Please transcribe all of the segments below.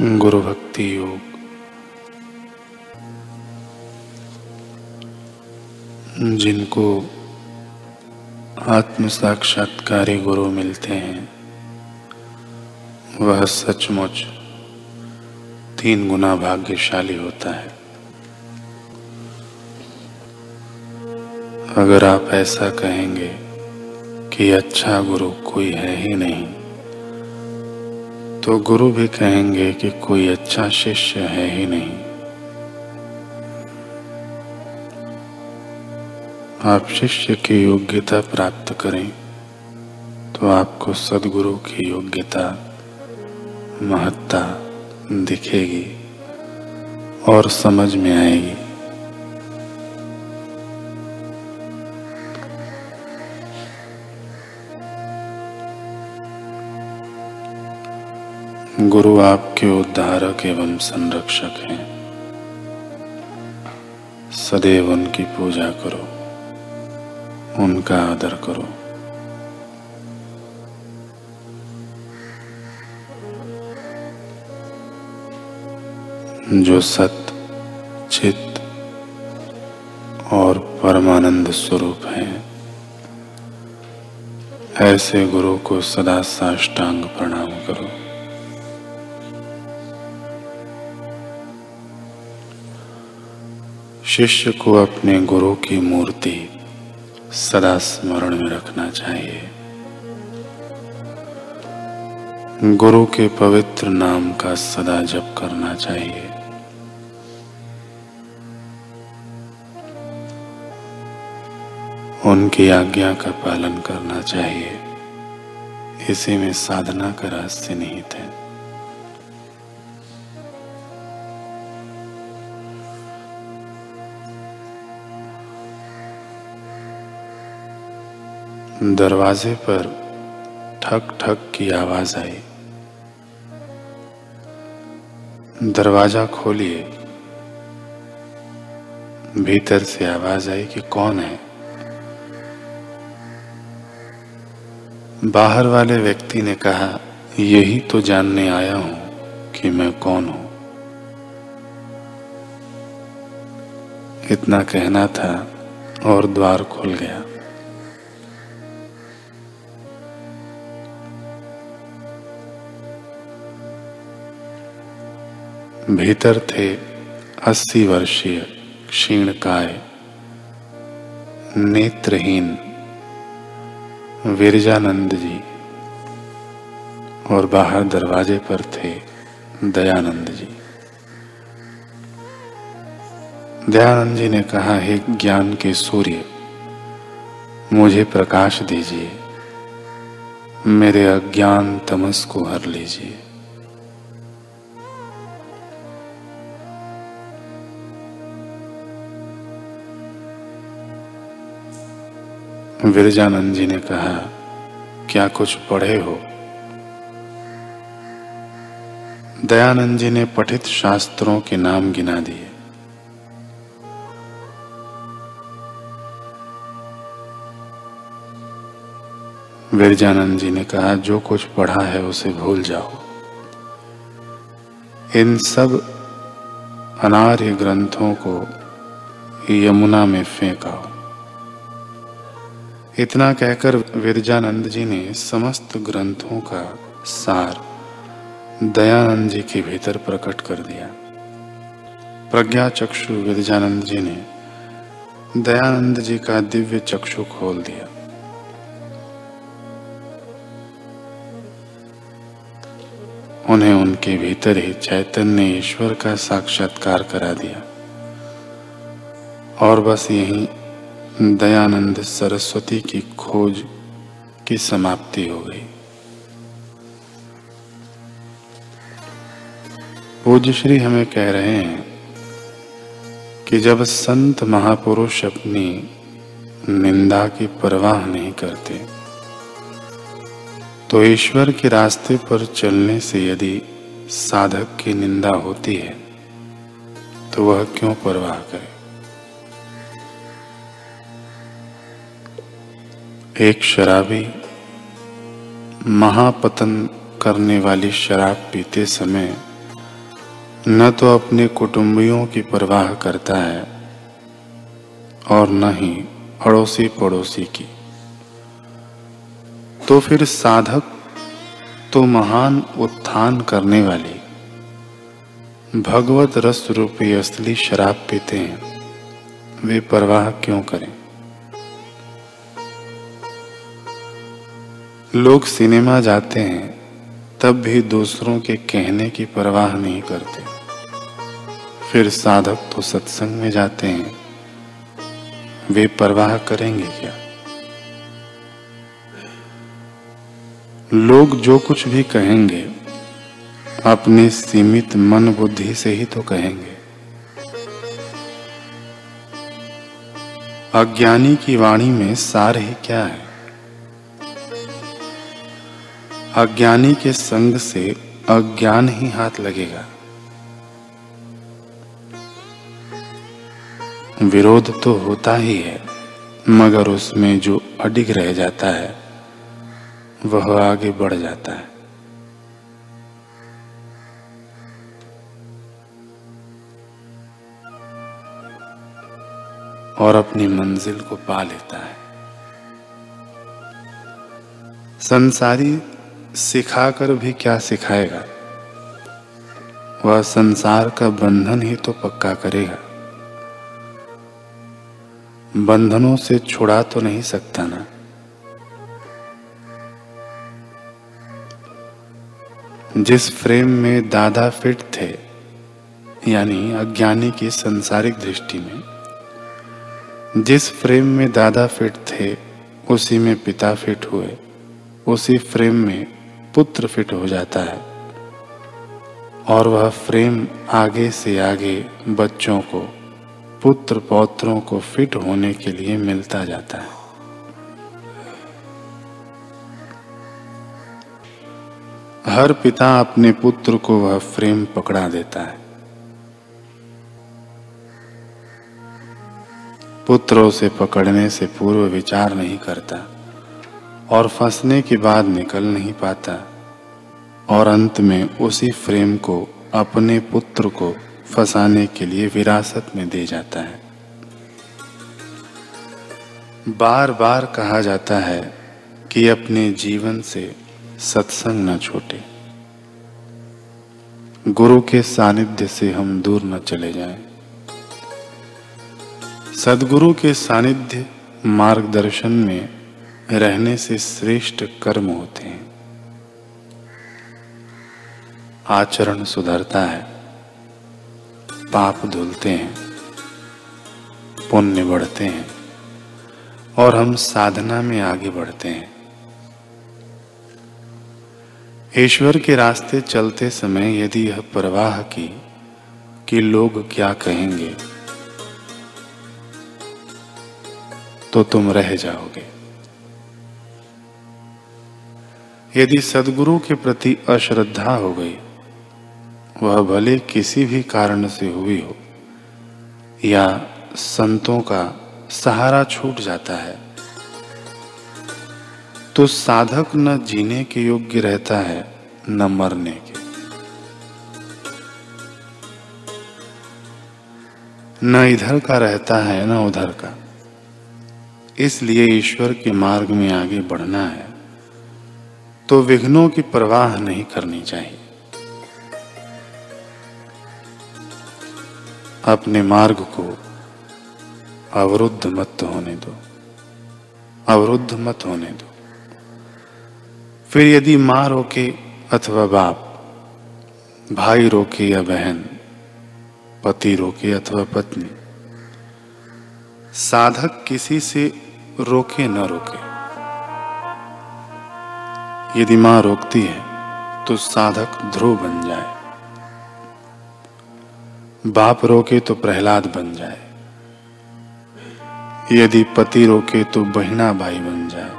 गुरु भक्ति योग। जिनको आत्म साक्षात्कारी गुरु मिलते हैं, वह सचमुच तीन गुना भाग्यशाली होता है। अगर आप ऐसा कहेंगे कि अच्छा गुरु कोई है ही नहीं तो गुरु भी कहेंगे कि कोई अच्छा शिष्य है ही नहीं। आप शिष्य की योग्यता प्राप्त करें तो आपको सदगुरु की योग्यता, महत्ता दिखेगी और समझ में आएगी। गुरु आपके उद्धारक एवं संरक्षक हैं। सदैव उनकी पूजा करो, उनका आदर करो। जो सत चित और परमानंद स्वरूप है, ऐसे गुरु को सदा साष्टांग प्रणाम करो। शिष्य को अपने गुरु की मूर्ति सदा स्मरण में रखना चाहिए। गुरु के पवित्र नाम का सदा जप करना चाहिए। उनकी आज्ञा का पालन करना चाहिए। इसी में साधना का रहस्य निहित है। दरवाजे पर ठक ठक की आवाज़ आई। दरवाज़ा खोलिए। भीतर से आवाज़ आई कि कौन है? बाहर वाले व्यक्ति ने कहा, यही तो जानने आया हूँ कि मैं कौन हूँ। इतना कहना था और द्वार खुल गया। भीतर थे अस्सी वर्षीय क्षीण काय नेत्रहीन विरजानंद जी और बाहर दरवाजे पर थे दयानंद जी। दयानंद जी ने कहा, हे ज्ञान के सूर्य, मुझे प्रकाश दीजिए, मेरे अज्ञान तमस को हर लीजिए। विरजानंद जी ने कहा, क्या कुछ पढ़े हो? दयानंद जी ने पठित शास्त्रों के नाम गिना दिए। विरजानंद जी ने कहा, जो कुछ पढ़ा है उसे भूल जाओ। इन सब अनार्य ग्रंथों को यमुना में फेंकाओ। इतना कहकर विरजानंद जी ने समस्त ग्रंथों का सार दयानंद जी के भीतर प्रकट कर दिया। प्रज्ञा चक्षु विरजानंद जी ने दयानंद जी का दिव्य चक्षु खोल दिया। उन्हें उनके भीतर ही चैतन्य ईश्वर का साक्षात्कार करा दिया। और बस यही दयानंद सरस्वती की खोज की समाप्ति हो गई। पूज्य श्री हमें कह रहे हैं कि जब संत महापुरुष अपनी निंदा की परवाह नहीं करते तो ईश्वर के रास्ते पर चलने से यदि साधक की निंदा होती है तो वह क्यों परवाह करे? एक शराबी महापतन करने वाली शराब पीते समय न तो अपने कुटुंबियों की परवाह करता है और न ही अड़ोसी पड़ोसी की। तो फिर साधक तो महान उत्थान करने वाली, भगवत रस रूपी असली शराब पीते हैं, वे परवाह क्यों करें? लोग सिनेमा जाते हैं, तब भी दूसरों के कहने की परवाह नहीं करते। फिर साधक तो सत्संग में जाते हैं। वे परवाह करेंगे क्या? लोग जो कुछ भी कहेंगे, अपने सीमित मन बुद्धि से ही तो कहेंगे। अज्ञानी की वाणी में सार ही क्या है? अज्ञानी के संग से अज्ञान ही हाथ लगेगा। विरोध तो होता ही है, मगर उसमें जो अडिग रह जाता है, वह आगे बढ़ जाता है। और अपनी मंजिल को पा लेता है। संसारी सिखाकर भी क्या सिखाएगा? वह संसार का बंधन ही तो पक्का करेगा। बंधनों से छुड़ा तो नहीं सकता ना। जिस फ्रेम में दादा फिट थे, यानी अज्ञानी की संसारिक दृष्टि में, जिस फ्रेम में दादा फिट थे, उसी में पिता फिट हुए, उसी फ्रेम में पुत्र फिट हो जाता है और वह फ्रेम आगे से आगे बच्चों को, पुत्र पौत्रों को फिट होने के लिए मिलता जाता है। हर पिता अपने पुत्र को वह फ्रेम पकड़ा देता है। पुत्रों से पकड़ने से पूर्व विचार नहीं करता। और फंसने के बाद निकल नहीं पाता। और अंत में उसी फ्रेम को अपने पुत्र को फंसाने के लिए विरासत में दे जाता है। बार बार कहा जाता है कि अपने जीवन से सत्संग न छोटे। गुरु के सानिध्य से हम दूर न चले जाएँ। सदगुरु के सानिध्य मार्गदर्शन में रहने से श्रेष्ठ कर्म होते हैं। आचरण सुधरता है। पाप धुलते हैं। पुण्य बढ़ते हैं। और हम साधना में आगे बढ़ते हैं। ईश्वर के रास्ते चलते समय यदि यह परवाह की, कि लोग क्या कहेंगे? तो तुम रह जाओगे। यदि सदगुरु के प्रति अश्रद्धा हो गई, वह भले किसी भी कारण से हुई हो, या संतों का सहारा छूट जाता है तो साधक न जीने के योग्य रहता है, न मरने के। न इधर का रहता है, न उधर का। इसलिए ईश्वर के मार्ग में आगे बढ़ना है। तो विघ्नों की परवाह नहीं करनी चाहिए। अपने मार्ग को अवरुद्ध मत होने दो। अवरुद्ध मत होने दो। फिर यदि माँ रोके अथवा बाप, भाई रोके या बहन, पति रोके अथवा पत्नी, साधक किसी से रोके न रोके। यदि माँ रोकती है तो साधक ध्रुव बन जाए। बाप रोके तो प्रहलाद बन जाए। यदि पति रोके तो बहिना भाई बन जाए।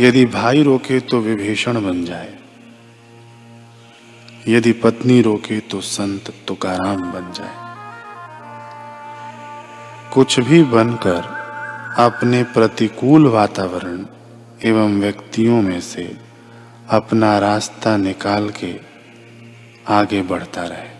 यदि भाई रोके तो विभीषण बन जाए। यदि पत्नी रोके तो संत तुकाराम बन जाए। कुछ भी बनकर अपने प्रतिकूल वातावरण एवं व्यक्तियों में से अपना रास्ता निकाल के आगे बढ़ता रहे।